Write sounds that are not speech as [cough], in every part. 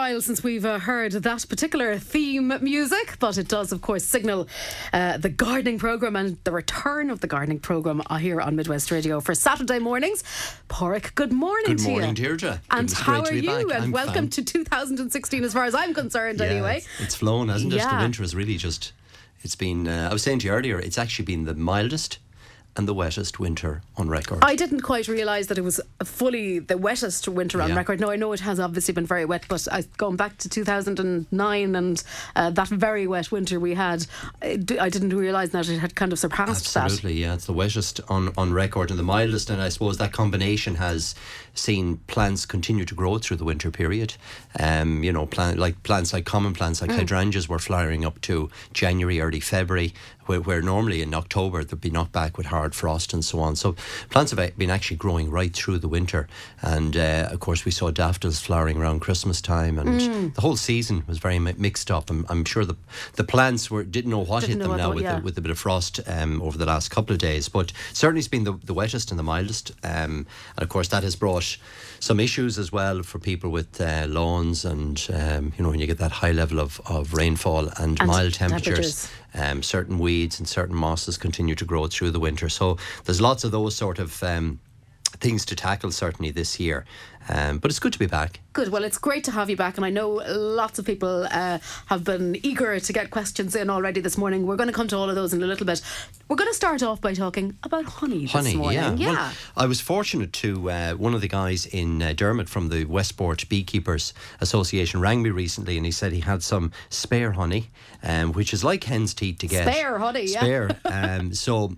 while since we've uh, heard that particular theme music, but it does, of course, signal uh, the gardening programme and the return of the gardening programme here on Midwest Radio for Saturday mornings. Pádraig, good morning Good to morning, you. Deirdre. And how to are you? back. And I'm welcome fine. to 2016, as far as I'm concerned, Yeah, anyway. It's, flown, hasn't it? The winter has really just. It's been. Uh, I was saying to you earlier, it's actually been the mildest and the wettest winter on record. I didn't quite realise that it was fully the wettest winter on Yeah. record. No, I know it has obviously been very wet, but I, going back to 2009 and uh, that very wet winter we had, I didn't realise that it had kind of surpassed that. Absolutely, yeah. It's the wettest on, on record and the mildest, and I suppose that combination has seen plants continue to grow through the winter period. Um, you know, plant, like plants like common plants Mm. like hydrangeas were flowering up to January, early February, where, where normally in October they'd be knocked back with hard frost and so on. So plants have been actually growing right through the winter, and uh, of course we saw daffodils flowering around Christmas time, and Mm. the whole season was very mi- mixed up. I'm, I'm sure the the plants were didn't know what Didn't hit them now with yeah. the, with a bit of frost um, over the last couple of days, but certainly it's been the, the wettest and the mildest. Um, and of course, that has brought some issues as well for people with uh, lawns and, um, you know, when you get that high level of, of rainfall and, And mild temperatures. temperatures. Um, certain weeds and certain mosses continue to grow through the winter. So there's lots of those sort of um, things to tackle certainly this year. Um, but it's good to be back. Good. Well, it's great to have you back, and I know lots of people uh, have been eager to get questions in already this morning. We're going to come to all of those in a little bit. We're going to start off by talking about honey, Honey, this morning. yeah. Well, I was fortunate to uh, one of the guys in uh, Dermot from the Westport Beekeepers Association rang me recently, and he said he had some spare honey, um, which is like hen's teeth to get. Spare honey, yeah. Spare. [laughs] um, so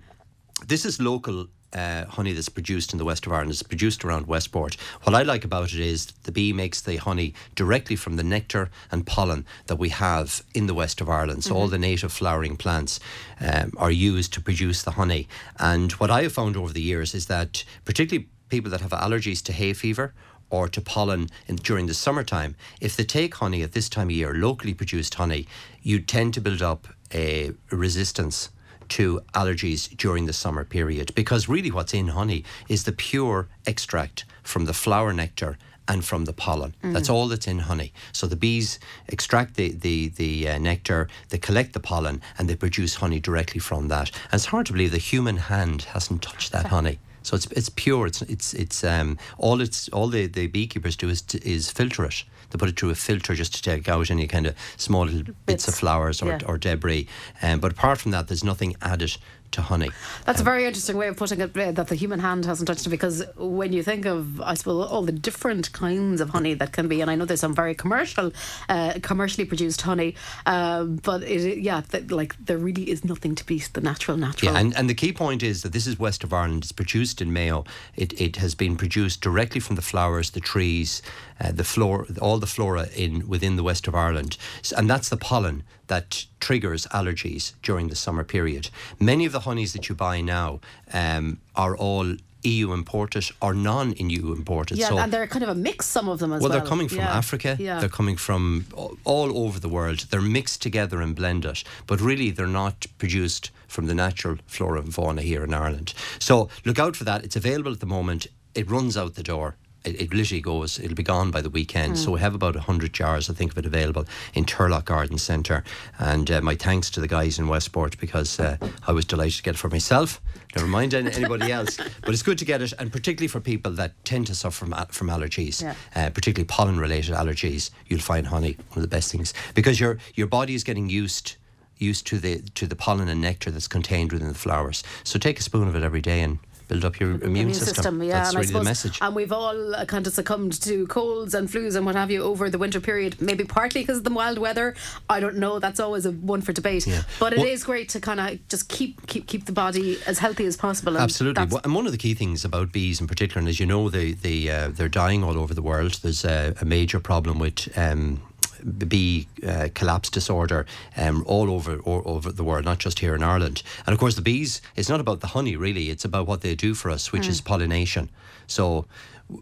this is local. Uh, honey that's produced in the west of Ireland is produced around Westport. What I like about it is the bee makes the honey directly from the nectar and pollen that we have in the west of Ireland. So all the native flowering plants um, are used to produce the honey. And what I have found over the years is that particularly people that have allergies to hay fever or to pollen in, during the summertime, if they take honey at this time of year, locally produced honey, you tend to build up a resistance to allergies during the summer period because really what's in honey is the pure extract from the flower nectar and from the pollen. That's all that's in honey. So the bees extract the the the uh, nectar, they collect the pollen, and they produce honey directly from that. And it's hard to believe the human hand hasn't touched that honey. So it's it's pure. It's it's it's um all it's all the, the beekeepers do is to, is filter it. They put it through a filter just to take out any kind of small little bits, of flowers or, yeah. or debris. Um, but apart from that, there's nothing added to honey. That's a very interesting way of putting it, uh, that the human hand hasn't touched it, because when you think of, I suppose, all the different kinds of honey that can be, and I know there's some very commercial, uh, commercially produced honey, um, but it, yeah, th- like there really is nothing to beat the natural, natural. Yeah, and, and the key point is that this is west of Ireland. It's produced in Mayo. It, it has been produced directly from the flowers, the trees, uh, the flora, all the flora in within the west of Ireland, and that's the pollen that triggers allergies during the summer period. Many of the honeys that you buy now um, are all EU imported or non-EU imported. yeah, so and they're kind of a mix, some of them as well. well, they're coming from Yeah, Africa. Yeah. They're coming from all over the world. They're mixed together and blended, but really they're not produced from the natural flora and fauna here in Ireland. So look out for that. It's available at the moment. It runs out the door. It, it literally goes. It'll be gone by the weekend. So we have about hundred jars, I think, of it available in Turlough Garden Centre. And uh, my thanks to the guys in Westport because uh, I was delighted to get it for myself. Never mind anybody [laughs] else. But it's good to get it, and particularly for people that tend to suffer from, from allergies, Yeah. uh, particularly pollen-related allergies. You'll find honey one of the best things because your your body is getting used used to the to the pollen and nectar that's contained within the flowers. So take a spoon of it every day and build up your immune, system. yeah, That's and really the suppose- message. And we've all uh, kind of succumbed to colds and flus and what have you over the winter period. Maybe partly because of the mild weather. I don't know. That's always a one for debate. Yeah. But it is Well- great to kind of just keep keep keep the body as healthy as possible. and Absolutely. Well, And one of the key things about bees in particular, and as you know, they, they, uh, they're dying all over the world. There's a, a major problem with um, bee uh, collapse disorder um, all over all over the world, not just here in Ireland. And of course, the bees, it's not about the honey really, it's about what they do for us, which is pollination. So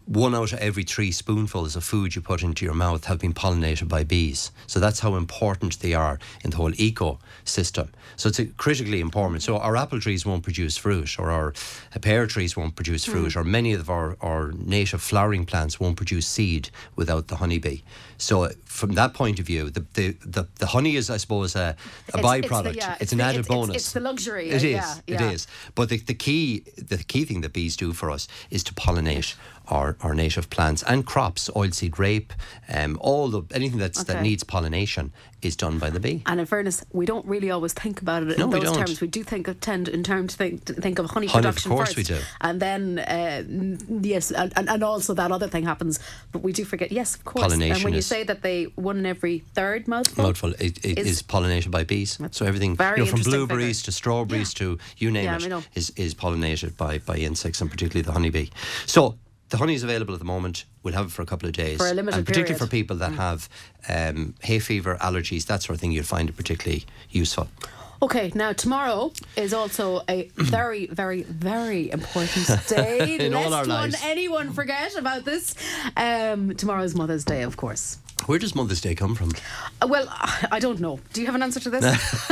one out of every three spoonfuls of food you put into your mouth have been pollinated by bees. So that's how important they are in the whole ecosystem. So it's critically important. So our apple trees won't produce fruit, or our pear trees won't produce fruit, or many of our, our native flowering plants won't produce seed without the honeybee. So from that point of view, the the, the, the honey is, I suppose, a, a It's- byproduct. It's, the, yeah, it's an the- added it's, bonus. It's, it's the luxury. It uh. Yeah, yeah. is. But the, the key the key thing that bees do for us is to pollinate our, our native plants and crops, oilseed rape, um, all the anything that's that needs pollination is done by the bee. And in fairness, we don't really always think about it No, in we those don't. terms. We do think of tend in terms to think, to think of honey, Honey, of production course first, we do. and then uh, yes, and, and- and also that other thing happens. But we do forget. Yes, of course. Pollination when you is- say that they one in every third mouthful, Mouthful it, it Is- is, pollinated by bees. So everything very you know, from blueberries figure. to strawberries to you name Yeah, I is is pollinated by, by insects and particularly the honeybee. So the honey is available at the moment. We'll have it for a couple of days. For a limited and particularly period. Mm. for people that have um, hay fever, allergies, that sort of thing, you'll find it particularly useful. Okay, now tomorrow is also a [clears throat] very, very, very important [laughs] day. In all Lest our one lives. anyone forget about this. Um, tomorrow is Mother's Day, of course. Where does Mother's Day come from? Uh, Well, [laughs] I don't know. Do you have an answer to this? [laughs] [laughs]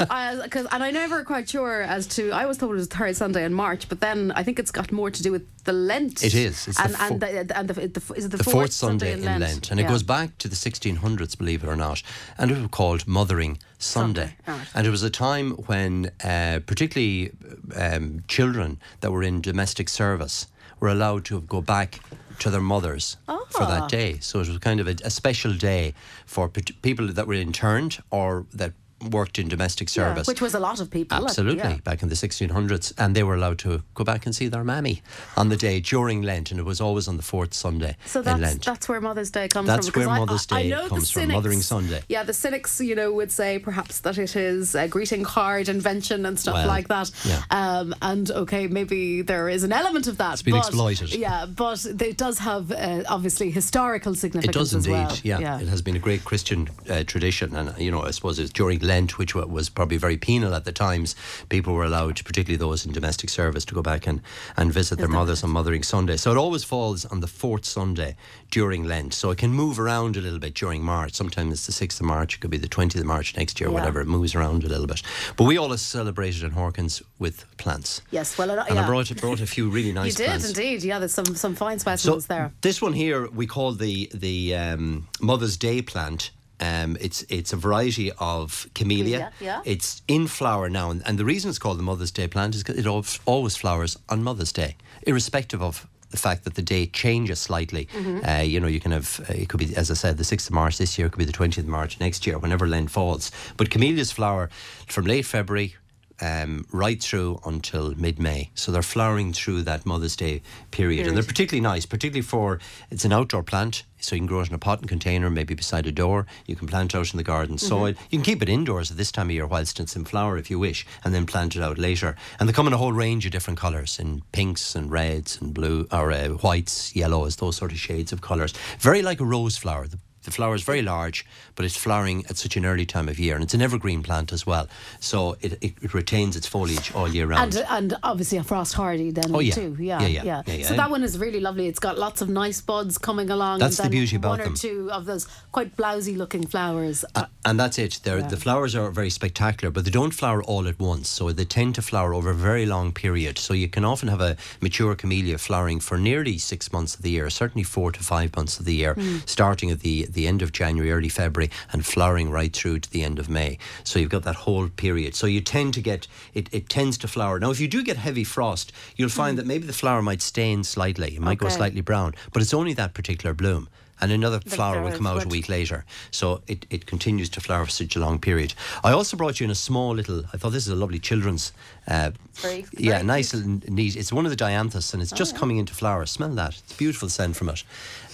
uh, 'cause- and I'm never quite sure as to. I always thought it was the third Sunday in March, but then I think it's got more to do with the Lent. It is. It's and and the, and the, the, is it the, the fourth Sunday in Lent, and it goes back to the 1600s, believe it or not, and it was called Mothering Sunday. Sunday, right. And it was a time when, uh, particularly um, children that were in domestic service were allowed to go back to their mothers for Ah. that day. So it was kind of a, a special day for people that were interned or that worked in domestic Yeah, service. which was a lot of people. like, Absolutely, yeah. back in the 1600s. And they were allowed to go back and see their mammy on the day during Lent, and it was always on the fourth Sunday So in that's Lent. that's where Mother's Day comes That's from. because where I- Mother's I, I Day the comes from, Mothering Sunday. Yeah, the cynics, you know, would say perhaps that it is a greeting card invention and stuff Well, like that. yeah. Um, and okay, maybe there is an element of that. It's been but, exploited. Yeah, but it does have uh, obviously historical significance. It does indeed, well. yeah. It has been a great Christian uh, tradition, and you know, I suppose it's during Lent, which was probably very penal at the times. People were allowed, particularly those in domestic service, to go back and, and visit their mothers on Mothering Sunday. So it always falls on the fourth Sunday during Lent. So it can move around a little bit during March. Sometimes it's the sixth of March. It could be the twentieth of March next year, Yeah. whatever. It moves around a little bit. But we always celebrated in Hawkins with plants. Yes, well, And yeah. I brought brought a few really [laughs] nice you did plants. indeed. Yeah, there's some some fine So there. this one here we call the the um, Mother's Day plant. Um, it's it's a variety of camellia. Camellia, yeah. It's in flower now, and, and the reason it's called the Mother's Day plant is 'cause it always flowers on Mother's Day, irrespective of the fact that the date changes slightly. Mm-hmm. Uh, you know, you can have uh, it could be as I said, the sixth of March this year, it could be the twentieth of March next year, whenever Lent falls. But camellias flower from late February um, right through until mid May. So they're flowering through that Mother's Day period. And they're particularly nice, particularly for it's an outdoor plant. So you can grow it in a pot and container, maybe beside a door. You can plant it out in the garden soil. You can keep it indoors at this time of year whilst it's in flower if you wish, and then plant it out later. And they come in a whole range of different colours, in pinks and reds and blue, or uh, whites, yellows, those sort of shades of colours. Very like a rose flower. The the flower is very large, but it's flowering at such an early time of year, and it's an evergreen plant as well. So it, it, it retains its foliage all year round. And, and obviously a frost hardy then Oh, yeah. too. Yeah, Yeah, yeah, yeah, yeah. So that one is really lovely. It's got lots of nice buds coming along. That's and the beauty about one or two of those quite blousy looking flowers. A- and that's it. They're. The flowers are very spectacular, but they don't flower all at once. So they tend to flower over a very long period. So you can often have a mature camellia flowering for nearly six months of the year, certainly four to five months of the year, hmm. starting at the, the end of January, early February, and flowering right through to the end of May. So you've got that whole period. So you tend to get, it, it tends to flower. Now, if you do get heavy frost, you'll find that maybe the flower might stain slightly. It might go slightly brown, but it's only that particular bloom. And another flower will come out a week later. So it, it continues to flower for such a long period. I also brought you in a small little, I thought this is a lovely children's. Uh, very- yeah, very nice and neat. It's one of the dianthus and it's just coming into flower. Smell that. It's a beautiful scent from it.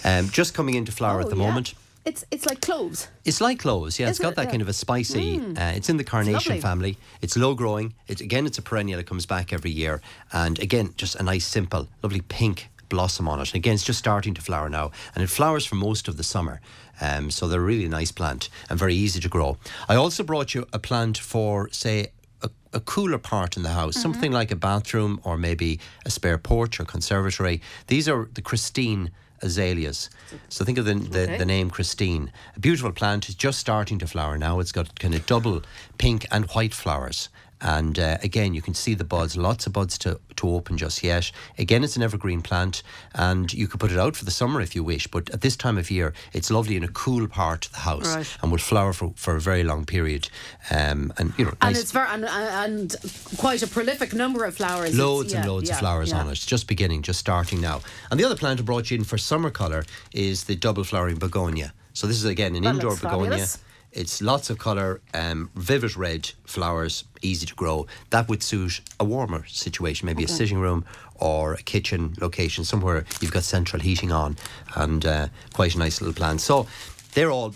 Um, just coming into flower at Oh, the yeah. moment. It's it's like cloves. It's like cloves, yeah. it's got it? that Yeah. Mm. kind of a spicy. Uh, it's in the carnation lovely. family. It's low growing. It's again, it's a perennial. It comes back every year, and again, just a nice, simple, lovely pink blossom on it. And again, it's just starting to flower now, and it flowers for most of the summer. Um, so they're a really nice plant and very easy to grow. I also brought you a plant for, say, a a cooler part in the house, Mm-hmm. something like a bathroom or maybe a spare porch or conservatory. These are the Christine azaleas. So think of the, the, Okay. the name Christine. A beautiful plant. It's just starting to flower now. It's got kind of double pink and white flowers. And uh, again, you can see the buds, lots of buds to, to open just yet. Again, it's an evergreen plant, and you could put it out for the summer if you wish. But at this time of year, it's lovely in a cool part of the house Right. and will flower for, for a very long period. Um, and you know, And nice- it's very and, and quite a prolific number of flowers. Loads and loads yeah, of flowers yeah. on it. It's just beginning, just starting now. And the other plant I brought you in for summer colour is the double flowering begonia. So this is again an That indoor begonia. fabulous. It's lots of colour, um, vivid red flowers, easy to grow. That would suit a warmer situation, maybe a sitting room or a kitchen location, somewhere you've got central heating on, and uh, quite a nice little plant. So they're all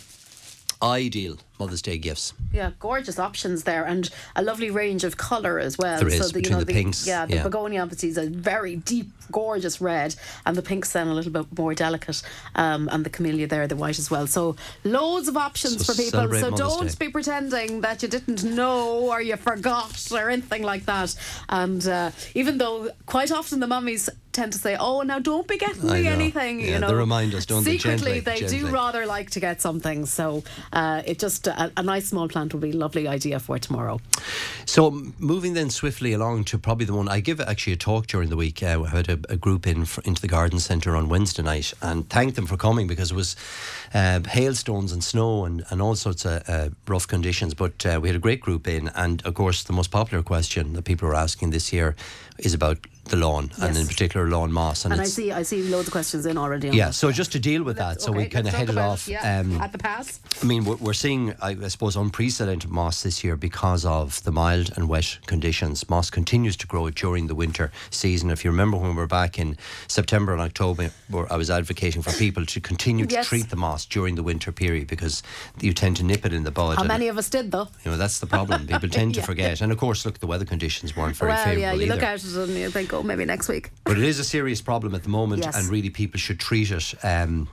ideal Mother's Day gifts. Yeah, gorgeous options there, and a lovely range of colour as well. There is, the, between the pinks, Yeah, the yeah. begonia obviously is a very deep, gorgeous red, and the pinks then a little bit more delicate, um, and the camellia there, the white as well. So loads of options So for people. So Mother's don't Day. be pretending that you didn't know or you forgot or anything like that. And uh, even though quite often the mummies tend to say, "Oh, now don't be getting me anything," Yeah, you know, they remind us, don't they? Secretly, they do rather like to get something. So uh, it just a, a nice small plant would be a lovely idea for tomorrow. So moving then swiftly along to probably the one I give actually a talk during the week. Uh, I had a, a group in for, into the garden centre on Wednesday night and thanked them for coming because it was uh, hailstones and snow and, and all sorts of uh, rough conditions. But uh, we had a great group in, and of course the most popular question that people are asking this year is about the lawn and in particular lawn moss. And I see, I see loads of questions in already. On yeah, that. so just to deal with that, so we kind of let's talk headed off. Yeah, um, at the pass. I mean, we're, we're seeing, I I suppose, unprecedented moss this year because of the mild and wet conditions. Moss continues to grow during the winter season. If you remember when we were back in September and October, I was advocating for people to continue to Yes. treat the moss during the winter period because you tend to nip it in the bud. How many of us did though? You know, that's the problem. People [laughs] tend to Yeah. forget. And of course, look, the weather conditions weren't very well, favourable yeah, you look either. at it and you think, oh, maybe next week. But it is a serious problem at the moment, Yes. and really people should treat it. Um,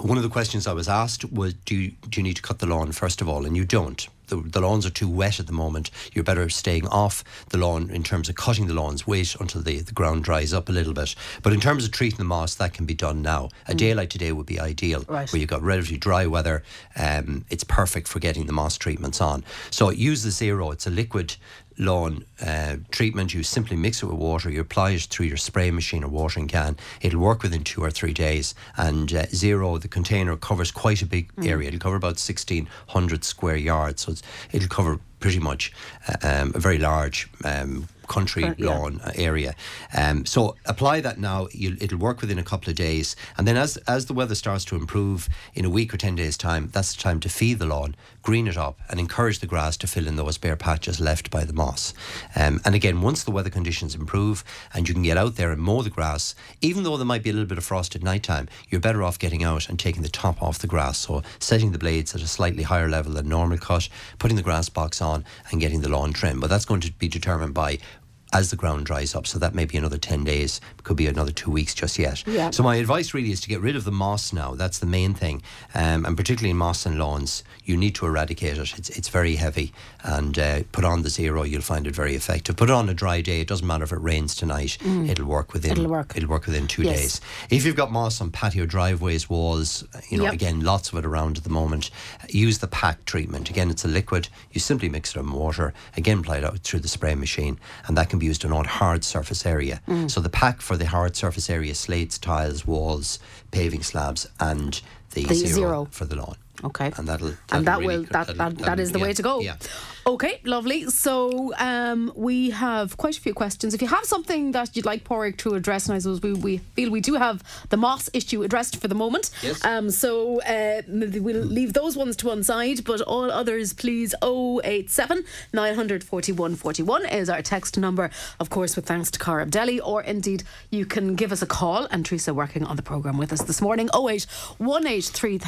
one of the questions I was asked was, do you, do you need to cut the lawn first of all? And you don't. The, the lawns are too wet at the moment. You're better staying off the lawn in terms of cutting the lawns. Wait until the, the ground dries up a little bit. But in terms of treating the moss, that can be done now. A day like today would be ideal, Mm. Right. where you've got relatively dry weather. Um, it's perfect for getting the moss treatments on. So use the zero. It's a liquid lawn uh, treatment. You simply mix it with water. You apply it through your spray machine or watering can. It'll work within two or three days. And uh, zero, the container covers quite a big area. It'll cover about sixteen hundred square yards. So it's, it'll cover pretty much uh, um, a very large. Um, country Right, yeah. lawn uh, area. Um, so apply that now. You'll, it'll work within a couple of days. And then as as the weather starts to improve in a week or 10 days time that's the time to feed the lawn green it up and encourage the grass to fill in those bare patches left by the moss. Um, and again once the weather conditions improve and you can get out there and mow the grass even though there might be a little bit of frost at night time you're better off getting out and taking the top off the grass. So setting the blades at a slightly higher level than normal cut putting the grass box on and getting the lawn trimmed. But that's going to be determined by as the ground dries up. So that may be another 10 days, could be another two weeks just yet. Yeah. So my advice really is to get rid of the moss now. That's the main thing. Um, and particularly in moss and lawns, you need to eradicate it. It's, it's very heavy. And uh, put on the zero, you'll find it very effective. Put it on a dry day. It doesn't matter if it rains tonight. It'll work within Mm. It'll work. It'll work within two Yes. days. If you've got moss on patio driveways, walls, you know, Yep. again, lots of it around at the moment. Use the pack treatment. Again, it's a liquid. You simply mix it in water. Again, apply it out through the spray machine, and that can be used on all hard surface area. Mm. So the pack for the hard surface area: slates, tiles, walls, paving slabs, and the, The zero, zero. for the lawn. Okay. And that'll, that'll and that really will that that'll- that, that the yeah, way to go. Yeah. Okay, lovely. So um, we have quite a few questions. If you have something that you'd like Pádraig to address, and I suppose we, we feel we do have the moss issue addressed for the moment. Yes. Um, so uh, we'll leave those ones to one side, but all others, please 087 941 41 is our text number. Of course, with thanks to Cara Abdelli, or indeed you can give us a call. And Teresa working on the programme with us this morning 08 18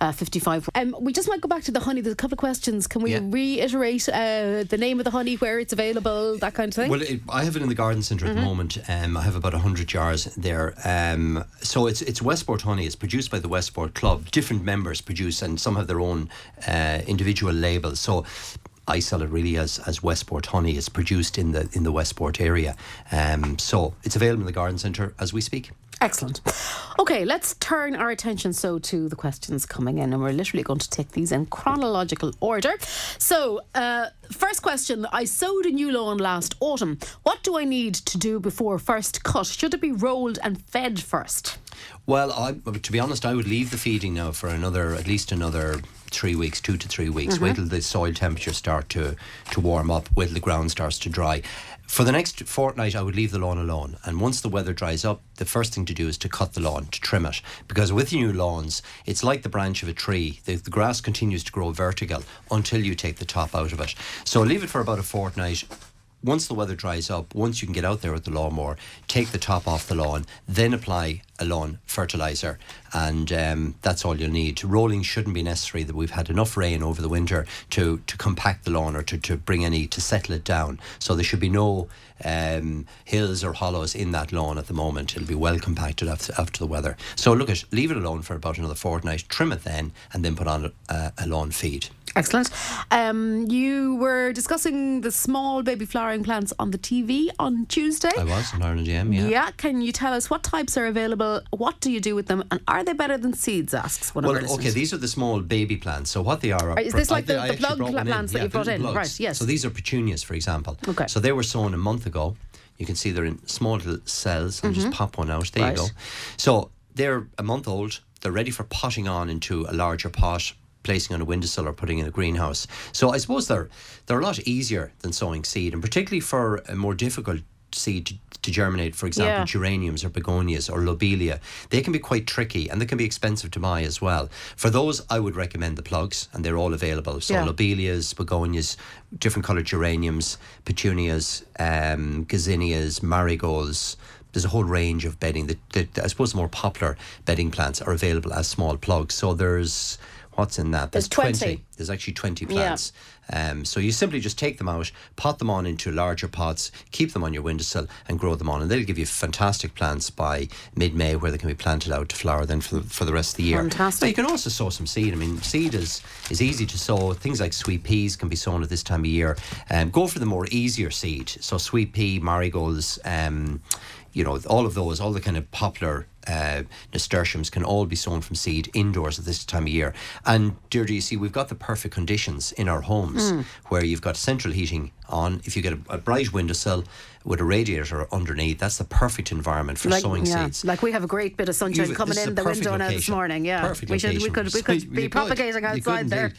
uh, 55. Um, we just might go back to the honey. There's a couple of questions. Can we Yeah. reiterate uh, the name of the honey, where it's available, that kind of thing? Well, it, I have it in the garden centre Mm-hmm. at the moment. Um, I have about hundred jars there. Um, so it's it's Westport honey. It's produced by the Westport Club. Different members produce, and some have their own uh, individual labels. So. I sell it really as, as Westport honey. It's produced in the in the Westport area. Um, so it's available in the garden centre as we speak. Excellent. Okay, let's turn our attention so to the questions coming in, and we're literally going to take these in chronological order. So, uh, first question I sowed a new lawn last autumn. What do I need to do before first cut? Should it be rolled and fed first? Well, I, to be honest, I would leave the feeding now for another, at least another three weeks, two to three weeks. Wait till the soil temperature start to, to warm up, wait till the ground starts to dry. For the next fortnight, I would leave the lawn alone. And once the weather dries up, the first thing to do is to cut the lawn, to trim it. Because with new lawns, it's like the branch of a tree. The, the grass continues to grow vertical until you take the top out of it. So leave it for about a fortnight once the weather dries up, once you can get out there with the lawnmower, take the top off the lawn, then apply a lawn fertilizer, and um, that's all you'll need. Rolling shouldn't be necessary. That we've had enough rain over the winter to to compact the lawn or to, to bring any to settle it down. So there should be no um, hills or hollows in that lawn at the moment. It'll be well compacted after, after the weather. So look at leave it alone for about another fortnight. Trim it then, and then put on a, a lawn feed. Excellent. Um, you were discussing the small baby flowering plants on the TV on Tuesday. I was in Ireland AM, yeah. Yeah, can you tell us what types are available? What do you do with them? And are they better than seeds? Asks one well, of our listeners. okay, these are the small baby plants. So what they are? are Is this like I- the- I the plug brought one in. plants that Yeah, you brought in? plugs. Right, yes. So these are petunias, for example. Okay. So they were sown a month ago. You can see they're in small little cells. I'll just pop one out. There Mm-hmm. Right. you go. So they're a month old. They're ready for potting on into a larger pot. Placing on a windowsill or putting in a greenhouse. So I suppose they're they're a lot easier than sowing seed, and particularly for a more difficult seed to, to germinate. For example, Yeah. geraniums or begonias or lobelia. They can be quite tricky and they can be expensive to buy as well. For those, I would recommend the plugs, and they're all available. So Yeah. lobelias, begonias, different coloured geraniums, petunias, um, gazanias, marigolds. There's a whole range of bedding. The, the, I suppose the more popular bedding plants are available as small plugs. So there's what's in that? There's 20. There's actually 20 plants. Um, so you simply just take them out, pot them on into larger pots, keep them on your windowsill, and grow them on, and they'll give you fantastic plants by mid-May, where they can be planted out to flower then for the, for the rest of the year. Fantastic. Now, you can also sow some seed. I mean, seed is is easy to sow. Things like sweet peas can be sown at this time of year. Um, go for the more easier seed. So sweet pea, marigolds. Um, you know, all of those, all the kind of poplar uh, nasturtiums can all be sown from seed indoors at this time of year. And you see, we've got the perfect conditions in our homes Hmm. where you've got central heating on. If you get a, a bright windowsill with a radiator underneath, that's the perfect environment for like, sowing yeah, seeds. like we have a great bit of sunshine You've- coming in the window now this morning. Yeah, Perfect we should we could we could be You propagating could outside there.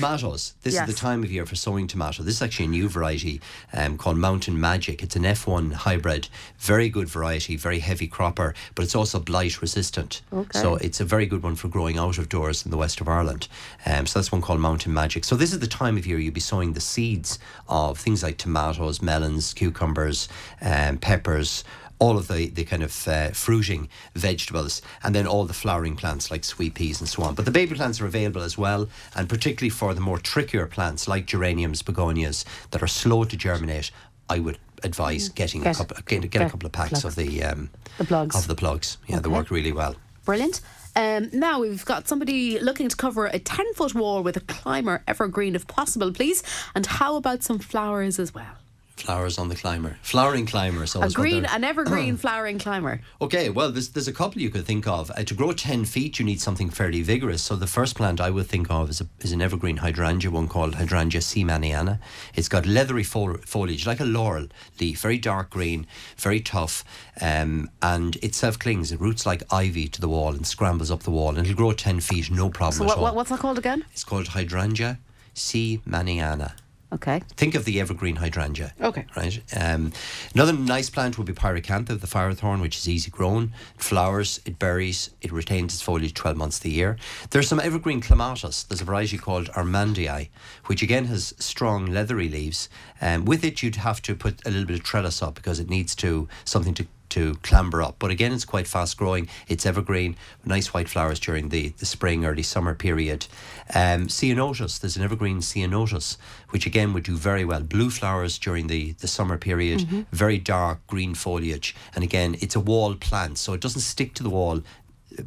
Tomatoes. This Yes. is the time of year for sowing tomato. This is actually a new variety um, called Mountain Magic. It's an F1 hybrid, very good variety, very heavy cropper, but it's also blight resistant. Okay. So it's a very good one for growing out of doors in the west of Ireland. Um, so that's one called Mountain Magic. So this is the time of year you'll be sowing the seeds of things like tomatoes, melons, cucumbers, um, peppers. All of the, the kind of uh, fruiting vegetables, and then all the flowering plants like sweet peas and so on. But the baby plants are available as well, and particularly for the more trickier plants like geraniums, begonias that are slow to germinate, I would advise getting Get- a couple, get, get a couple of packs plugs. of the um, The plugs. of the plugs. Yeah, they work really well. Brilliant. Um, now we've got somebody looking to cover a 10 foot wall with a climber evergreen if possible, please. And how about some flowers as well? Flowers on the climber, flowering climber. So A green, an evergreen [clears throat] flowering climber. Okay, well, there's there's a couple you could think of. Uh, to grow ten feet, you need something fairly vigorous. So the first plant I would think of is, a, is an evergreen hydrangea, one called Hydrangea seemaniana. It's got leathery fol- foliage, like a laurel leaf, very dark green, very tough, um, and it self clings. It roots like ivy to the wall and scrambles up the wall, and it'll grow ten feet, no problem So at what, all. what's that called again? It's called Hydrangea seemaniana. Okay. Think of the evergreen hydrangea. Okay. Right. Um, another nice plant would be pyracantha, the firethorn, which is easy grown. It flowers, it berries, it retains its foliage 12 months of the year. There's some evergreen clematis. There's a variety called Armandii, which again has strong leathery leaves. Um, with it, you'd have to put a little bit of trellis up because it needs to something to to clamber up. But again, it's quite fast growing. It's evergreen, nice white flowers during the, the spring, early summer period. Um, ceanothus, there's an evergreen ceanothus, which again would do very well. Blue flowers during the, the summer period, very dark green foliage. And again, it's a wall plant, so it doesn't stick to the wall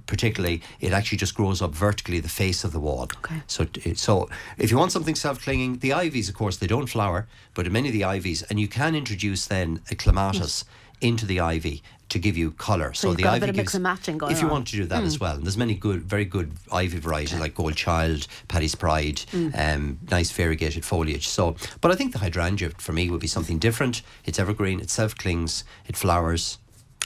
particularly, it actually just grows up vertically the face of the wall. Okay. So, so if you want something self-clinging, the ivies, of course, they don't flower, but many of the ivies, and you can introduce then a clematis into the ivy to give you colour. So, you've the ivy bit of mix gives, and matching going if you on. Want to do that as well, and there's many good, very good ivy varieties like Gold Child, Paddy's Pride, Hmm. um, nice variegated foliage. So, but I think the hydrangea for me would be something different. It's evergreen. It self clings. It flowers.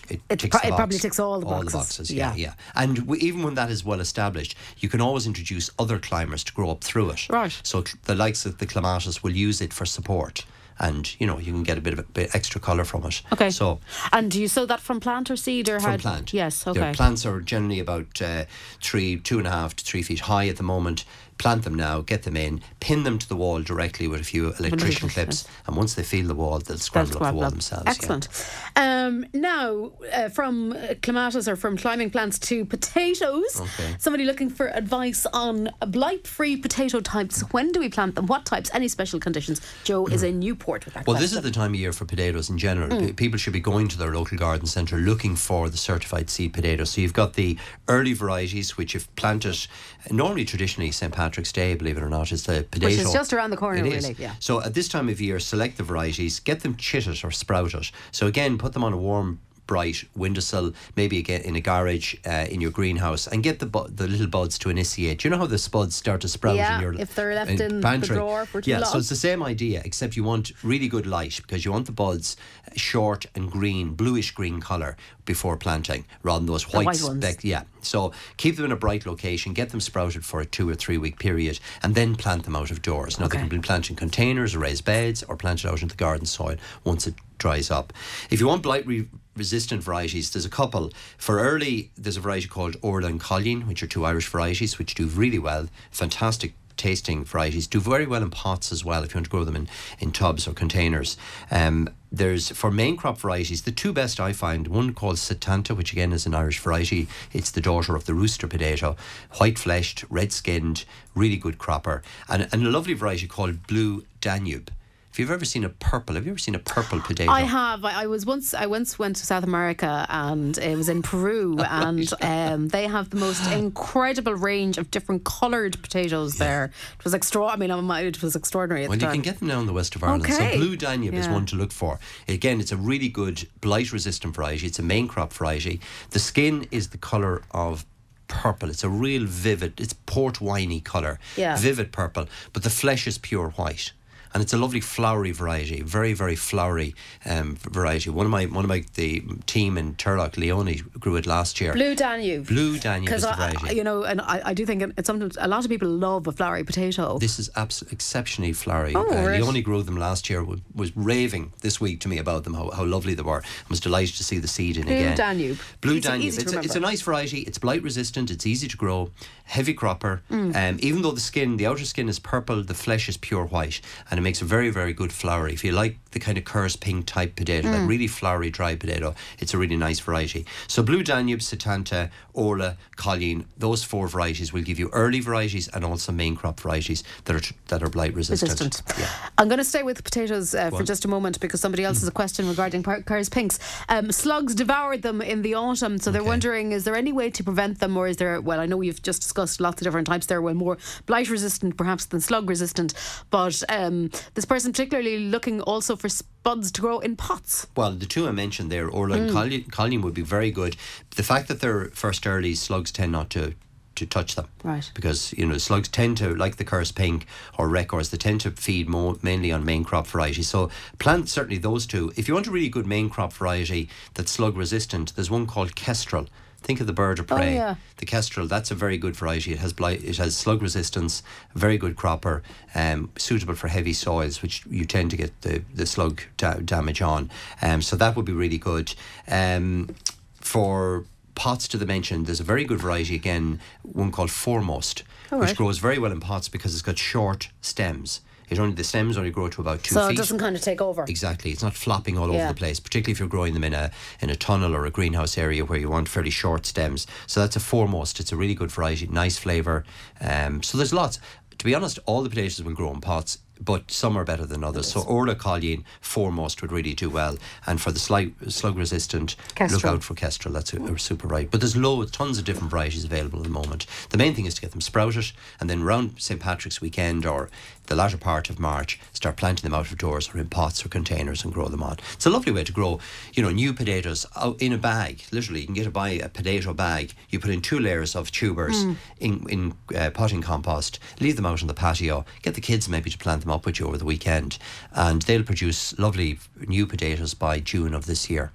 It, It pro- the it probably ticks all the All the boxes. boxes. Yeah, Yeah. yeah. And w- even when that is well established, you can always introduce other climbers to grow up through it. Right. So cl- the likes of the clematis will use it for support, and you know you can get a bit of a bit extra colour from it. Okay. So And do you sow that from plant or seed or from how? plant. Yes. Okay. plants are generally about uh, three, two and a half to three feet high at the moment. Plant them now, get them in, pin them to the wall directly with a few electrician clips, and once they feel the wall, they'll That's scramble up the wall well. themselves. yeah. Excellent. Um, now, uh, from uh, clematis or from climbing plants to potatoes. Okay. Somebody looking for advice on blight-free potato types. When do we plant them? What types? Any special conditions? Joe is in Newport with that Well, this is the time of year for potatoes in general. Mm. People should be going to their local garden centre looking for the certified seed potatoes. So you've got the early varieties, which you've planted normally traditionally St Patrick's Day, believe it or not, is the potato. Which is just around the corner, It is. really, yeah. So at this time of year, select the varieties, get them chitted or sprouted. So again, put them on a warm bright windowsill, maybe again in a garage, uh, in your greenhouse, and get the bu- the little buds to initiate. You know how the spuds start to sprout Yeah, in your if they're left in the pantry? drawer for too yeah, so it's the same idea, except you want really good light because you want the buds uh, short and green, bluish green colour before planting, rather than those white, white speck. Yeah, so keep them in a bright location, get them sprouted for a two or three week period, and then plant them out of doors. Now they can be planted in containers or raised beds, or planted out into the garden soil once it dries up. If you want blight re- resistant varieties, there's a couple. For early, there's a variety called Orla and Colleen, which are two Irish varieties which do really well. Fantastic tasting varieties do very well in pots as well if you want to grow them in, in tubs or containers. Um, there's for main crop varieties, the two best I find one called Setanta, which again is an Irish variety. It's the daughter of the rooster potato, white fleshed, red skinned, really good cropper, and, and a lovely variety called Blue Danube. If you've ever seen a purple, have you ever seen a purple potato? I have. I, I was once. I once went to South America, and it was in Peru, [laughs] and um, they have the most [gasps] incredible range of different coloured potatoes there. It was extra. I mean, it was extraordinary. Well, you can get them now in the west of Ireland. Okay. So Blue Danube is one to look for. Again, it's a really good blight resistant variety. It's a main crop variety. The skin is the colour of purple. It's a real vivid, it's port winey colour. Yeah. Vivid purple. But the flesh is pure white. And it's a lovely flowery variety, very very flowery um, variety. One of my one of my the team in Turlough, Leone, grew it last year. Blue Danube. Blue Danube is Because I, variety. I- you know, and I, I do think it's something a lot of people love a flowery potato. This is abs- exceptionally flowery. Oh, uh, right. Leone grew them last year. Was, was raving this week to me about them, how, how lovely they were. I was delighted to see the seed in Blue again. Danube. Blue Easy- Danube. it's, a, it's a nice variety. It's blight resistant. It's easy to grow. Heavy cropper. Mm. Um, even though the skin, the outer skin is purple, the flesh is pure white, and it makes a very very good flowery. If you like the kind of Kerr's Pink type potato, Mm. that really flowery dry potato, it's a really nice variety. So Blue Danube, Setanta, Orla, Colleen, those four varieties will give you early varieties and also main crop varieties that are that are blight resistant. resistant. Yeah. I'm going to stay with potatoes uh, for just a moment because somebody else has a question regarding par- Pinks. Um, slugs devoured them in the autumn, so they're Okay. wondering is there any way to prevent them, or is there? Well, I know you've just discussed lots of different types there, well, more blight resistant perhaps than slug resistant, but um, this person particularly looking also for spuds to grow in pots. Well, the two I mentioned there, Orla Mm. and Colleen, Colleen would be very good. The fact that they're first early, slugs tend not to to touch them. Right. Because, you know, slugs tend to, like the Kerr's Pink or records, they tend to feed more mainly on main crop varieties. So plant certainly those two. If you want a really good main crop variety that's slug resistant, there's one called Kestrel. Think of the bird of prey. Oh, yeah. The Kestrel, that's a very good variety. It has blight, it has slug resistance, very good cropper, um, suitable for heavy soils, which you tend to get the, the slug da- damage on. Um, so that would be really good. Um, for pots to the mention, there's a very good variety again, one called Foremost, All which right. grows very well in pots because it's got short stems. It only the stems only grow to about two so feet. it doesn't kind of take over. Exactly, it's not flopping all over the place, particularly if you're growing them in a in a tunnel or a greenhouse area where you want fairly short stems. So that's a foremost. It's a really good variety, nice flavour. Um, so there's lots. To be honest, all the potatoes will grow in pots. But some are better than others. So Orla Colleen foremost would really do well, and for the slight, slug resistant, Kestrel. look out for Kestrel. That's a, a super right. But there's loads, tons of different varieties available at the moment. The main thing is to get them sprouted, and then around St Patrick's weekend or the latter part of March, start planting them out of doors or in pots or containers and grow them on. It's a lovely way to grow, you know, new potatoes in a bag. Literally, you can get a buy a potato bag. You put in two layers of tubers in in uh, potting compost. Leave them out on the patio. Get the kids maybe to plant them up with you over the weekend, and they'll produce lovely new potatoes by June of this year.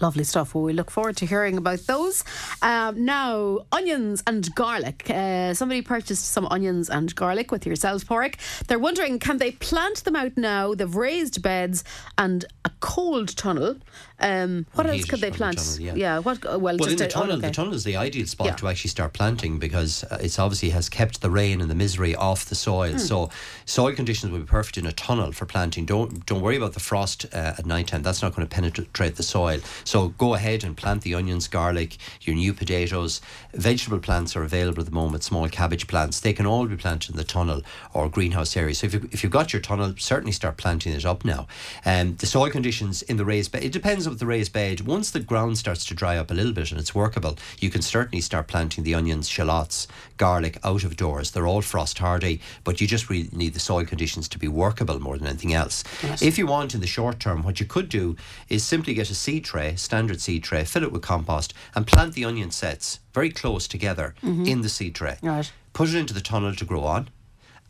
Lovely stuff. Well, we look forward to hearing about those. Um, now, onions and garlic. Uh, somebody purchased some onions and garlic with yourselves, Pádraig. They're wondering can they plant them out now? They've raised beds and a cold tunnel. Um, what else could they from the plant? tunnel, yeah. what? uh, Well, Well, just in the oh, tunnel, okay. the tunnel is the ideal spot Yeah. to actually start planting because uh, it's obviously has kept the rain and the misery off the soil. Hmm. So soil conditions will be perfect in a tunnel for planting. Don't don't worry about the frost uh, at night time. That's not going to penetrate the soil. So go ahead and plant the onions, garlic, your new potatoes. Vegetable plants are available at the moment. Small cabbage plants. They can all be planted in the tunnel or greenhouse area. So if you if you've got your tunnel, certainly start planting it up now. Um, the soil conditions in the raised bed. It depends with the raised bed. Once the ground starts to dry up a little bit and it's workable, you can certainly start planting the onions, shallots, garlic out of doors. They're all frost hardy, but you just really need the soil conditions to be workable more than anything else. If you want in the short term, what you could do is simply get a seed tray, standard seed tray, fill it with compost, and plant the onion sets very close together mm-hmm. in the seed tray. Right. Put it into the tunnel to grow on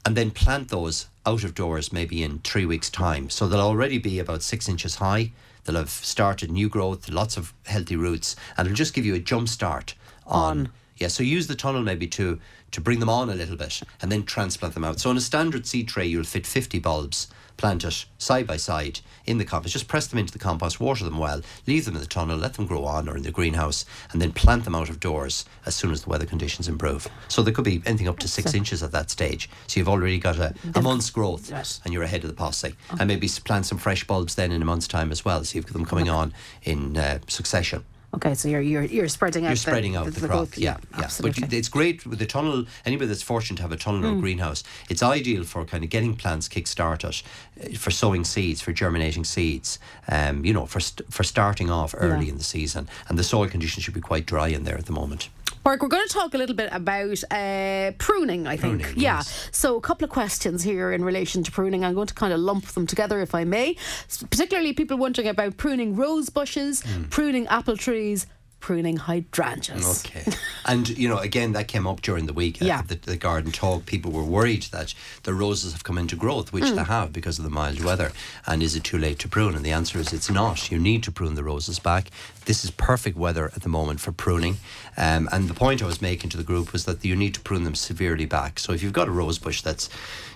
and then plant those out of doors maybe in three weeks' time. So they'll already be about six inches high. They'll have started new growth, lots of healthy roots, and it'll just give you a jump start on. On. Yeah, so use the tunnel maybe to to bring them on a little bit and then transplant them out. So in a standard seed tray, you'll fit 50 bulbs, plant it side by side in the compost. Just press them into the compost, water them well, leave them in the tunnel, let them grow on or in the greenhouse, and then plant them out of doors as soon as the weather conditions improve. So there could be anything up to six inches at that stage. So you've already got a, a month's growth Yes. and you're ahead of the posse. And maybe plant some fresh bulbs then in a month's time as well. So you've got them coming on in uh, succession. Okay, so you're you're, you're spreading out. You're the- out the, crop, growth. yeah, yeah. But you- it's great with the tunnel. Anybody that's fortunate to have a tunnel Hmm. or greenhouse, it's ideal for kind of getting plants kick-started, uh, for sowing seeds, for germinating seeds. Um, you know, for st- for starting off early Yeah. in the season, and the soil conditions should be quite dry in there at the moment. Mark, we're going to talk a little bit about uh, pruning, I think. Pruning, yeah. yes. So, a couple of questions here in relation to pruning. I'm going to kind of lump them together, if I may. S- Particularly people wondering about pruning rose bushes, Hmm. pruning apple trees, pruning hydrangeas. Okay. and, you know, again, that came up during the week Yeah. at the, the garden talk. People were worried that the roses have come into growth, which Mm. they have because of the mild weather. And is it too late to prune? And the answer is it's not. You need to prune the roses back. This is perfect weather at the moment for pruning. Um, and the point I was making to the group was that you need to prune them severely back. So if you've got a rose bush that's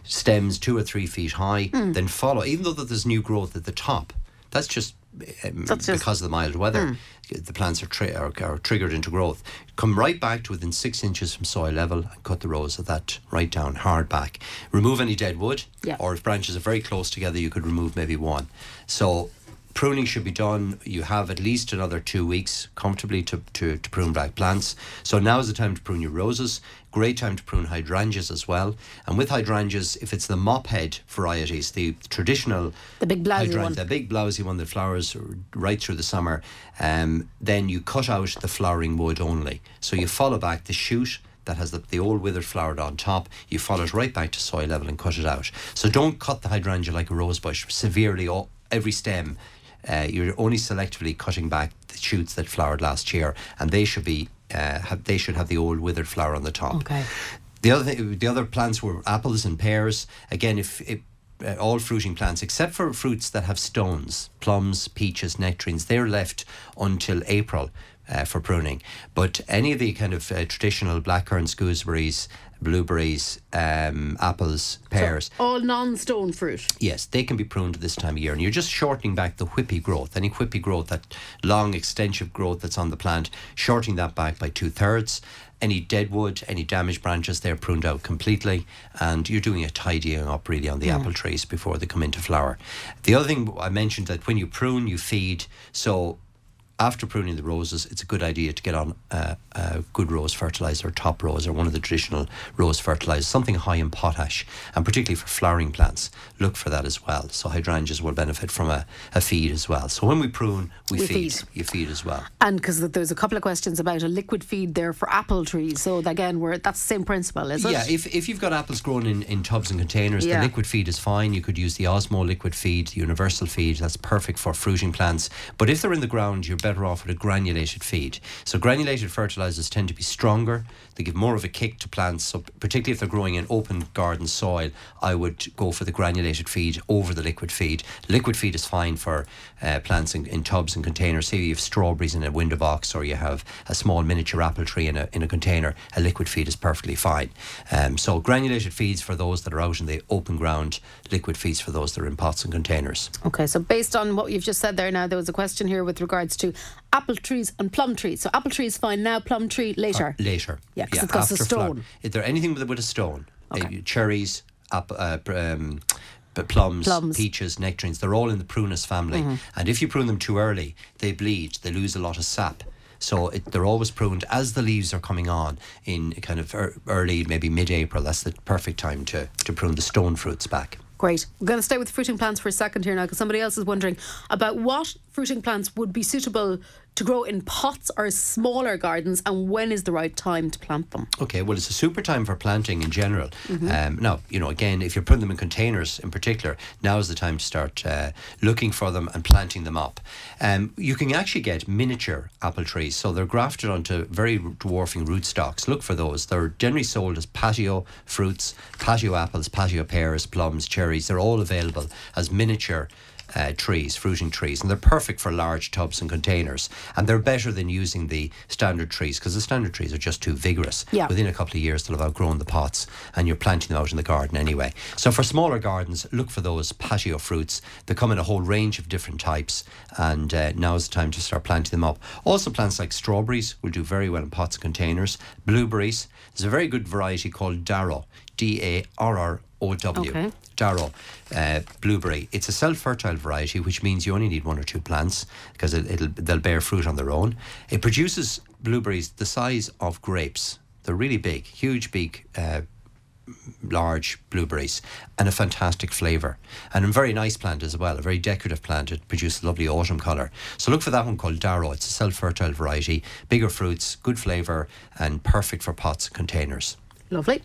stems two or three feet high, Mm. then follow, even though that there's new growth at the top, that's just um, That's just- because of the mild weather. The plants are, tri- are, are triggered into growth. Come right back to within six inches from soil level and cut the rows of that right down, hard back. Remove any dead wood, Yeah. or if branches are very close together, you could remove maybe one. So pruning should be done. You have at least another two weeks comfortably to, to, to prune back plants. So now is the time to prune your roses. Great time to prune hydrangeas as well. And with hydrangeas, if it's the mop head varieties, the traditional The big blousy one. the big blousy one that flowers right through the summer, um, then you cut out the flowering wood only. So you follow back the shoot that has the, the old withered flower on top, you follow it right back to soil level and cut it out. So don't cut the hydrangea like a rose bush severely, all, every stem. Uh, you're only selectively cutting back the shoots that flowered last year, and they should be uh, have, they should have the old withered flower on the top. Okay. The other thing, the other plants were apples and pears. Again, if it, uh, all fruiting plants except for fruits that have stones, plums, peaches, nectarines, they're left until April uh, for pruning. But any of the kind of uh, traditional blackcurrants, gooseberries, blueberries, um, apples, pears. All non stone fruit. Yes, they can be pruned at this time of year, and you're just shortening back the whippy growth, any whippy growth, that long extensive growth that's on the plant, shortening that back by two thirds. Any dead wood, any damaged branches, they're pruned out completely, and you're doing a tidying up really on the apple trees before they come into flower. The other thing I mentioned that when you prune, you feed. So after pruning the roses, it's a good idea to get on uh, uh, good rose fertilizer, top rose, or one of the traditional rose fertilizers, something high in potash, and particularly for flowering plants, look for that as well. So hydrangeas will benefit from a, a feed as well. So when we prune, we, We feed. feed. You feed as well. And because there's a couple of questions about a liquid feed there for apple trees. So again, we're that's the same principle, is it? Yeah, if, if you've got apples grown in, in tubs and containers, Yeah. the liquid feed is fine. You could use the Osmo liquid feed, the universal feed. That's perfect for fruiting plants. But if they're in the ground, you're better off with a granulated feed. So granulated fertilizers tend to be stronger. They give more of a kick to plants. So particularly if they're growing in open garden soil, I would go for the granulated feed over the liquid feed. Liquid feed is fine for uh, plants in, in tubs and containers. Say you have strawberries in a window box or you have a small miniature apple tree in a, in a container, a liquid feed is perfectly fine. Um, so granulated feeds for those that are out in the open ground, liquid feeds for those that are in pots and containers. Okay, so based on what you've just said there now, there was a question here with regards to apple trees and plum trees. So apple tree is fine now, plum tree later. Later. Yeah, 'cause it's got a stone. Is there anything with, with a stone? Uh, Okay. cherries, app, uh, um, plums, Plums. Mm-hmm. peaches, nectarines, they're all in the prunus family. And if you prune them too early, they bleed, they lose a lot of sap. So it, they're always pruned as the leaves are coming on in kind of early, maybe mid-April. That's the perfect time to, to prune the stone fruits back. Great. We're going to stay with fruiting plants for a second here now because somebody else is wondering about what fruiting plants would be suitable to grow in pots or smaller gardens and when is the right time to plant them. Okay, well, it's a super time for planting in general. Mm-hmm. Um, now, you know, again, if you're putting them in containers in particular, now is the time to start uh, looking for them and planting them up. Um, you can actually get miniature apple trees, so they're grafted onto very dwarfing rootstocks. Look for those. They're generally sold as patio fruits, patio apples, patio pears, plums, cherries. They're all available as miniature uh, trees, fruiting trees, and they're perfect for large tubs and containers. And they're better than using the standard trees because the standard trees are just too vigorous. Yeah. Within a couple of years, they'll have outgrown the pots, and you're planting them out in the garden anyway. So for smaller gardens, look for those patio fruits. They come in a whole range of different types, and uh, is the time to start planting them up. Also, plants like strawberries will do very well in pots and containers. Blueberries, there's a very good variety called Darrow, D A R R O W. Okay. Darrow uh, blueberry. It's a self-fertile variety, which means you only need one or two plants because it, it'll they'll bear fruit on their own. It produces blueberries the size of grapes. They're really big, huge, big. Uh, large blueberries and a fantastic flavour and a very nice plant as well a very decorative plant it produces a lovely autumn colour so look for that one called Darrow it's a self-fertile variety bigger fruits good flavour and perfect for pots and containers Lovely.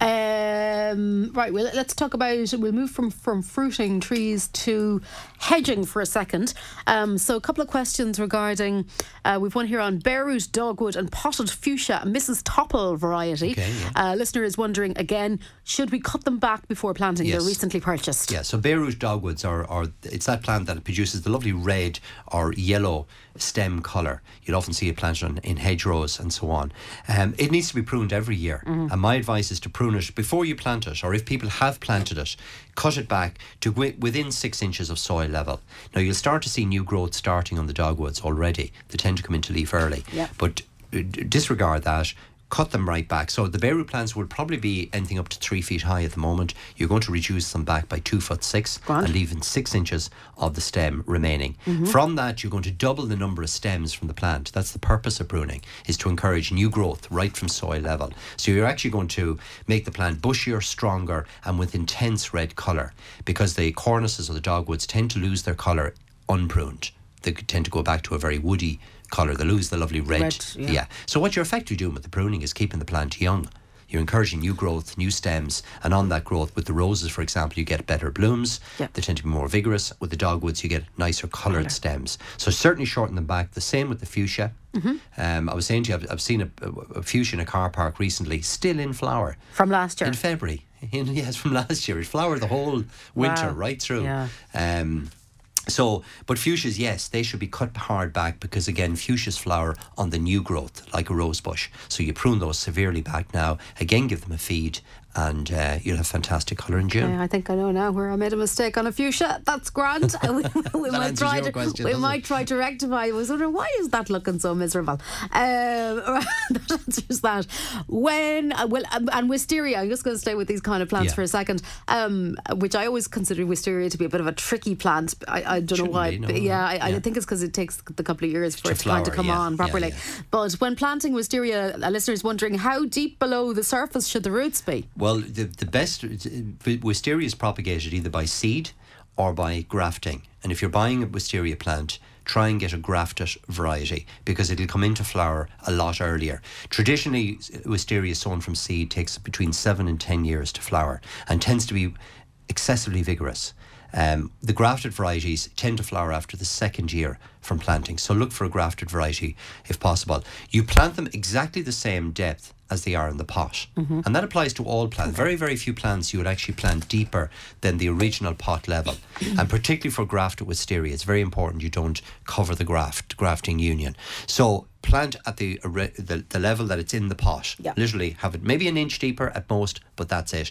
Um, right, well, let's talk about. We'll move from, from fruiting trees to hedging for a second. Um, so, a couple of questions regarding. Uh, we've one here on bareroot, dogwood, and potted fuchsia, Mrs. Popple variety. Okay, yeah. uh, listener is wondering again, should we cut them back before planting? Yes. They're recently purchased. Yeah, so bareroot dogwoods are, are it's that plant that produces the lovely red or yellow stem colour. You'll often see it planted on, in hedgerows and so on. Um, it needs to be pruned every year, and my advice is to prune it before you plant it, or if people have planted it, cut it back to within six inches of soil level. Now you'll start to see new growth starting on the dogwoods already. They tend to come into leaf early, Yeah. but uh, disregard that. Cut them right back. So the bareroot plants will probably be anything up to three feet high at the moment. You're going to reduce them back by two foot six Grand. and leaving six inches of the stem remaining. Mm-hmm. From that, you're going to double the number of stems from the plant. That's the purpose of pruning, is to encourage new growth right from soil level. So you're actually going to make the plant bushier, stronger, and with intense red colour because the cornuses of the dogwoods tend to lose their colour unpruned. They tend to go back to a very woody colour. They lose the lovely red. Red, yeah. So what you're effectively doing with the pruning is keeping the plant young. You're encouraging new growth, new stems, and on that growth, with the roses, for example, you get better blooms. Yeah. They tend to be more vigorous. With the dogwoods, you get nicer coloured stems. So certainly shorten them back. The same with the fuchsia. Mm-hmm. Um, I was saying to you, I've, I've seen a, a fuchsia in a car park recently, still in flower From last year. in February. [laughs] In, yes, from last year. It flowered the whole winter Wow. right through. Yeah. Um, so, but fuchsias, yes, they should be cut hard back because again, fuchsias flower on the new growth like a rose bush. So you prune those severely back now. Again, give them a feed and uh, you'll have fantastic colour in June. Yeah, I think I know now where I made a mistake on a fuchsia. That's grand. [laughs] [laughs] we, we might try to question, we might it? try to rectify. I was wondering why is that looking so miserable. Um, [laughs] that answers that. When uh, well, um, and wisteria. I'm just going to stay with these kind of plants Yeah. for a second. Um, which I always consider wisteria to be a bit of a tricky plant. I, I don't know Shouldn't why. be, no, but yeah, I, I yeah. think it's because it takes the couple of years for To it to kind of come yeah, on properly. But when planting wisteria, a listener is wondering how deep below the surface should the roots be? Well, the, the best wisteria is propagated either by seed or by grafting. And if you're buying a wisteria plant, try and get a grafted variety because it'll come into flower a lot earlier. Traditionally, wisteria sown from seed takes between seven and ten years to flower and tends to be excessively vigorous. Um, the grafted varieties tend to flower after the second year from planting, so look for a grafted variety if possible. You plant them exactly the same depth as they are in the pot, mm-hmm. and that applies to all plants. Very, very few plants you would actually plant deeper than the original pot level, [clears throat] and particularly for grafted wisteria, it's very important you don't cover the graft grafting union. So plant at the the, the level that it's in the pot. Yeah. Literally have it maybe an inch deeper at most, but that's it.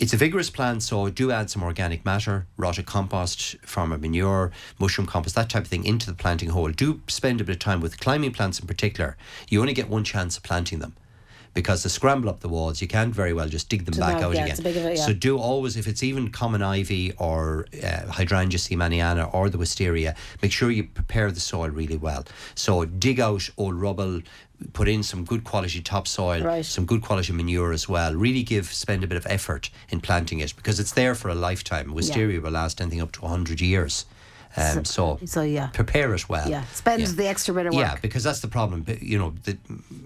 It's a vigorous plant, so do add some organic matter, rotted compost, farmer manure, mushroom compost, that type of thing into the planting hole. Do spend a bit of time with climbing plants in particular. You only get one chance of planting them. Because to scramble up the walls, you can't very well just dig them back out yeah, again. it's a big of a- yeah. So do always, if it's even common ivy or uh, hydrangea seemaniana or the wisteria, make sure you prepare the soil really well. So dig out old rubble, put in some good quality topsoil, Right. some good quality manure as well. Really give, spend a bit of effort in planting it because it's there for a lifetime. Wisteria will last anything up to 100 years. Um, so, So yeah. prepare it well. Yeah, spend Yeah. the extra bit of work. Yeah, because that's the problem. You know, the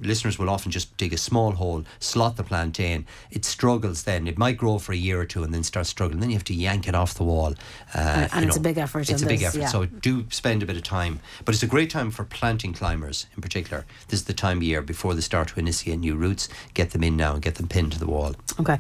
listeners will often just dig a small hole, slot the plant in. It struggles then. It might grow for a year or two and then start struggling. Then you have to yank it off the wall. Uh, And- and it's a big effort It's a big this, effort. yeah. So do spend a bit of time. But it's a great time for planting climbers in particular. This is the time of year before they start to initiate new roots. Get them in now and get them pinned to the wall. Okay,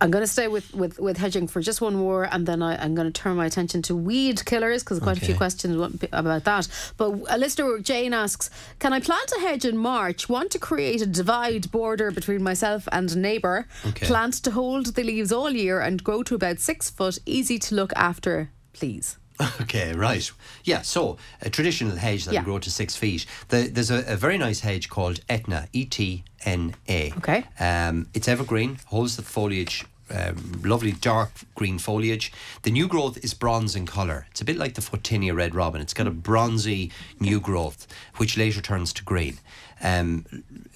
I'm going to stay with, with, with hedging for just one more, and then I, I'm going to turn my attention to weed killers because quite a few questions about that. But a listener Jane asks, "Can I plant a hedge in March? Want to create a divide border between myself and a neighbour? Okay. Plant to hold the leaves all year and grow to about six foot. Easy to look after, please." [laughs] Okay, right. Yeah, so a traditional hedge that Yeah. will grow to six feet. The, there's a, a very nice hedge called Etna, E T N A. Okay. Um, it's evergreen, holds the foliage. Um, lovely dark green foliage. The new growth is bronze in colour. It's a bit like the Photinia red robin. It's got a bronzy new growth, which later turns to green. Um,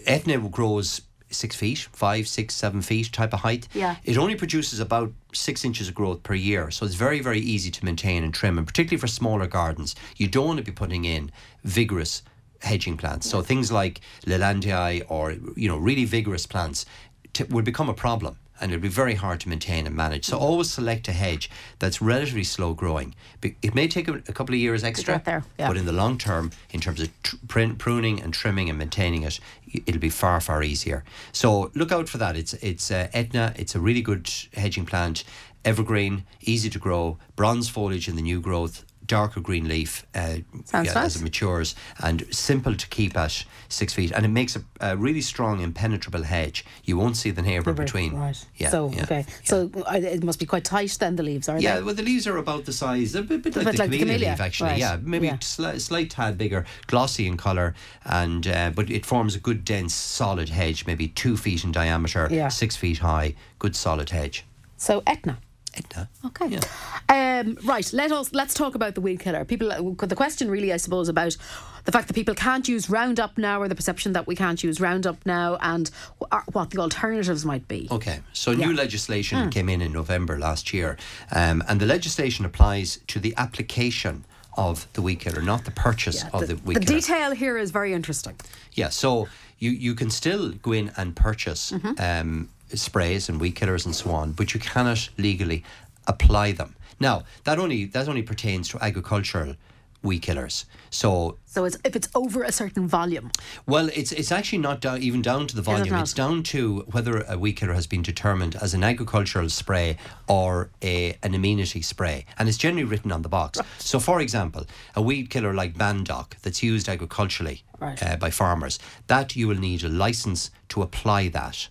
Etna grows six feet, five, six, seven feet type of height. Yeah. It only produces about six inches of growth per year, so it's very, very easy to maintain and trim, and particularly for smaller gardens. You don't want to be putting in vigorous hedging plants. So things like Leylandii or you know really vigorous plants t- would become a problem. And it'd be very hard to maintain and manage. So always select a hedge that's relatively slow growing. It may take a, a couple of years extra, there, yeah. but in the long term, in terms of tr- pruning and trimming and maintaining it, it'll be far far easier. So look out for that. It's it's uh, Etna. It's a really good hedging plant, evergreen, easy to grow, bronze foliage in the new growth. Darker green leaf uh, Sounds as it matures, and simple to keep at six feet, and it makes a, a really strong, impenetrable hedge. You won't see the neighbour between. Right. Yeah. so yeah, okay. yeah. So uh, it must be quite tight then. The leaves are Yeah, they? well, the leaves are about the size, a bit, bit like bit the like camellia, camellia, leaf, actually. right, Yeah, maybe yeah. sli- slight tad bigger, glossy in colour, and uh, but it forms a good, dense, solid hedge, maybe two feet in diameter, Yeah. six feet high, good solid hedge. So Etna. Etna. Okay. Yeah. Um, right. Let us let's talk about the weed killer. People. uh, The question really, I suppose, about the fact that people can't use Roundup now, or the perception that we can't use Roundup now, and wh- what the alternatives might be. Okay, so Yeah. Hmm. new legislation came in in November last year, um, and the legislation applies to the application of the weed killer, not the purchase Yeah, of the, the, weed the killer. detail here is very interesting. Yeah, so you, you can still go in and purchase Mm-hmm. um, sprays and weed killers and so on, but you cannot legally apply them. Now that only that only pertains to agricultural weed killers. So So it's if it's over a certain volume. well, it's it's actually not down, even down to the volume. It's down to whether a weed killer has been determined as an agricultural spray or a an amenity spray, and it's generally written on the box. So, for example, a weed killer like Bandoc that's used agriculturally Right. uh, by farmers, that you will need a license to apply that,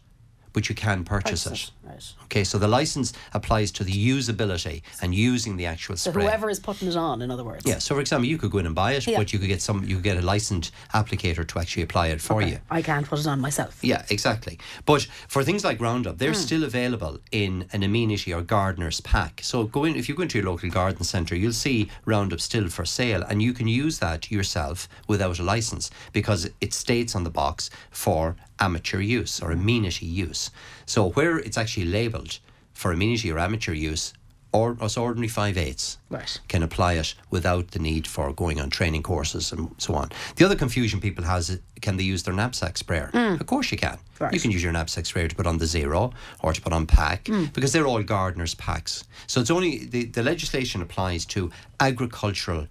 but you can purchase, Purchase it. Right. Okay, so the license applies to the usability and using the actual So spray. whoever is putting it on, in other words. Yeah, so for example, you could go in and buy it, Yeah. but you could get some. You could get a licensed applicator to actually apply it for you. I can't put it on myself. Yeah, exactly. But for things like Roundup, they're hmm. still available in an amenity or gardener's pack. So go in if you go into your local garden centre, you'll see Roundup still for sale, and you can use that yourself without a license because it states on the box for amateur use or amenity use. So where it's actually labelled for amenity or amateur use, or us ordinary five eighths Right. can apply it without the need for going on training courses and so on. The other confusion people has is can they use their knapsack sprayer? Mm. Of course you can. Right. You can use your knapsack sprayer to put on the zero or to put on pack mm. because they're all gardeners packs. So it's only the, the legislation applies to agricultural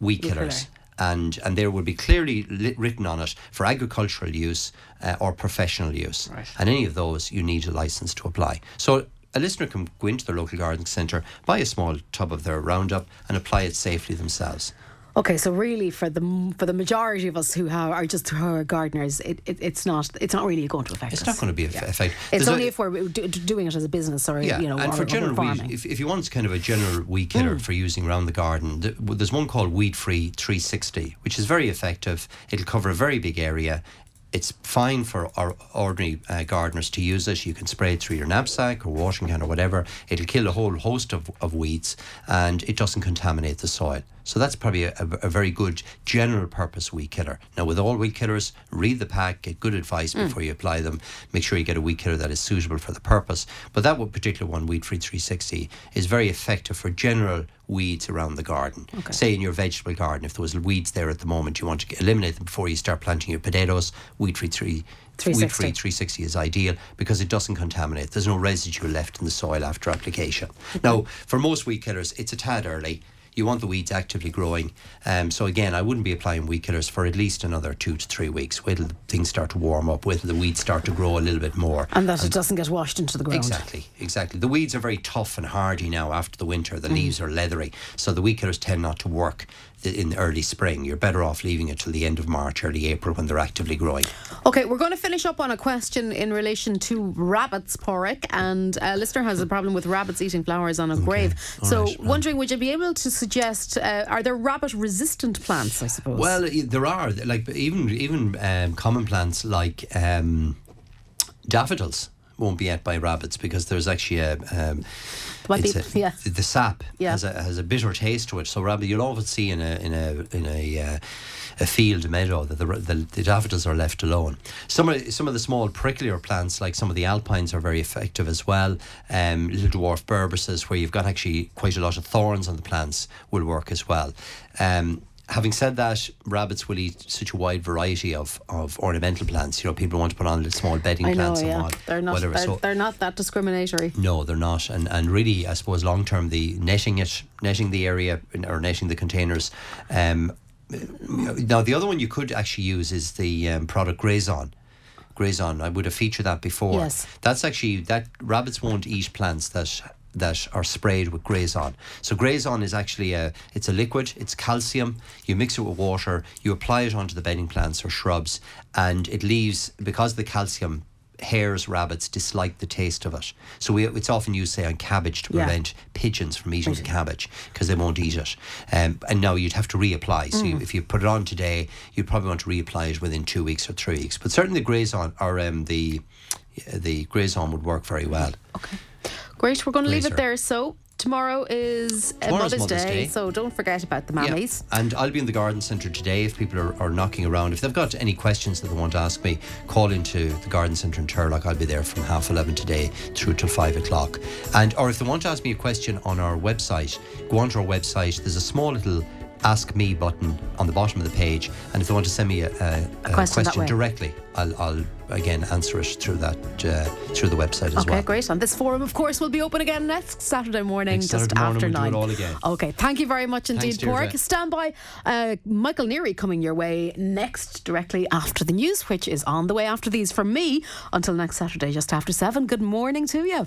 weed killers. And, and there will be clearly lit, written on it for agricultural use uh, or professional use. Right. And any of those, you need a license to apply. So a listener can go into their local garden centre, buy a small tub of their Roundup, and apply it safely themselves. Okay, so really, for the for the majority of us who have, are just who are gardeners, it, it, it's not it's not really going to affect It's us. not going to be a Yeah. effect. It's There's only a- if we're do, doing it as a business or Yeah, you know, and or, for general weed, if, if you want kind of a general weed killer Mm. for using around the garden, there's one called Weed Free 360, which is very effective. It'll cover a very big area. It's fine for our ordinary uh, gardeners to use it. You can spray it through your knapsack or washing can or whatever. It'll kill a whole host of, of weeds and it doesn't contaminate the soil. So that's probably a, a, a very good general purpose weed killer. Now, with all weed killers, read the pack, get good advice Mm. before you apply them. Make sure you get a weed killer that is suitable for the purpose. But that one particular one, Weed Free 360, is very effective for general weeds around the garden. Say in your vegetable garden, if there was weeds there at the moment, you want to eliminate them before you start planting your potatoes. Weed Free 3. Weed Free 360 is ideal because it doesn't contaminate. There's no residue left in the soil after application. Now, for most weed killers, it's a tad early. You want the weeds actively growing. Um, so again, I wouldn't be applying weed killers for at least another two to three weeks. Wait till things start to warm up. Wait till the weeds start to grow a little bit more. and that it doesn't get washed into the ground. Exactly, exactly. The weeds are very tough and hardy now after the winter. Mm. The leaves are leathery, so the weed killers tend not to work in the early spring. You're better off leaving it till the end of March, early April when they're actively growing. Okay, we're going to finish up on a question in relation to rabbits, Pádraig, and a listener has a problem with rabbits eating flowers on a grave. all So, right, wondering, would you be able to suggest uh, are there rabbit-resistant plants? I suppose. Well, there are like even even um, common plants like um, daffodils won't be ate by rabbits because there's actually a um, a- yeah. the sap Yeah. has a has a bitter taste to it. So rabbit, you'll often see in a in a in a uh, a field meadow that the, the the daffodils are left alone. Some of some of the small pricklier plants like some of the alpines are very effective as well. Um, little dwarf berberis where you've got actually quite a lot of thorns on the plants will work as well. Um, Having said that, rabbits will eat such a wide variety of, of ornamental plants. You know, people want to put on little small bedding I know, plants and yeah, what, they're not whatever. they're, so they're not that discriminatory. no, they're not, and and really, I suppose long term, the netting it, netting the area or netting the containers. Um, now the other one you could actually use is the um, product Grazers. Grazers, I would have featured that before. Yes. That's actually that rabbits won't eat plants that that are sprayed with Grazers. So Grazers is actually a it's a liquid, it's calcium. You mix it with water, you apply it onto the bedding plants or shrubs, and it leaves because the calcium hares rabbits dislike the taste of it. So we, it's often used say on cabbage to Yeah. prevent pigeons from eating the cabbage because they won't eat it. Um, and now you'd have to reapply. So Mm. you, if you put it on today, you'd probably want to reapply it within two weeks or three weeks. But certainly the Grazers or um, the the Grazers would work very well. Okay. Great, we're going to leave it there. So, tomorrow is uh, Tomorrow's Mother's, Mother's Day, Day. so don't forget about the mammies. Yeah. And I'll be in the garden centre today if people are, are knocking around. If they've got any questions that they want to ask me, call into the garden centre in Turlough. I'll be there from half 11 today through till 5 o'clock. And Or if they want to ask me a question on our website, go onto our website. There's a small little ask me button on the bottom of the page. And if they want to send me a, a, a question way. directly, I'll, I'll again answer it through that uh, through the website as Okay, well. Okay, great. And this forum, of course, will be open again next Saturday morning, Next just Saturday morning, after we'll nine. it all again. Okay, thank you very much indeed, Pork. Stand by. Uh, Michael Neary coming your way next, directly after the news, which is on the way after these from me until next Saturday, just after seven. Good morning to you.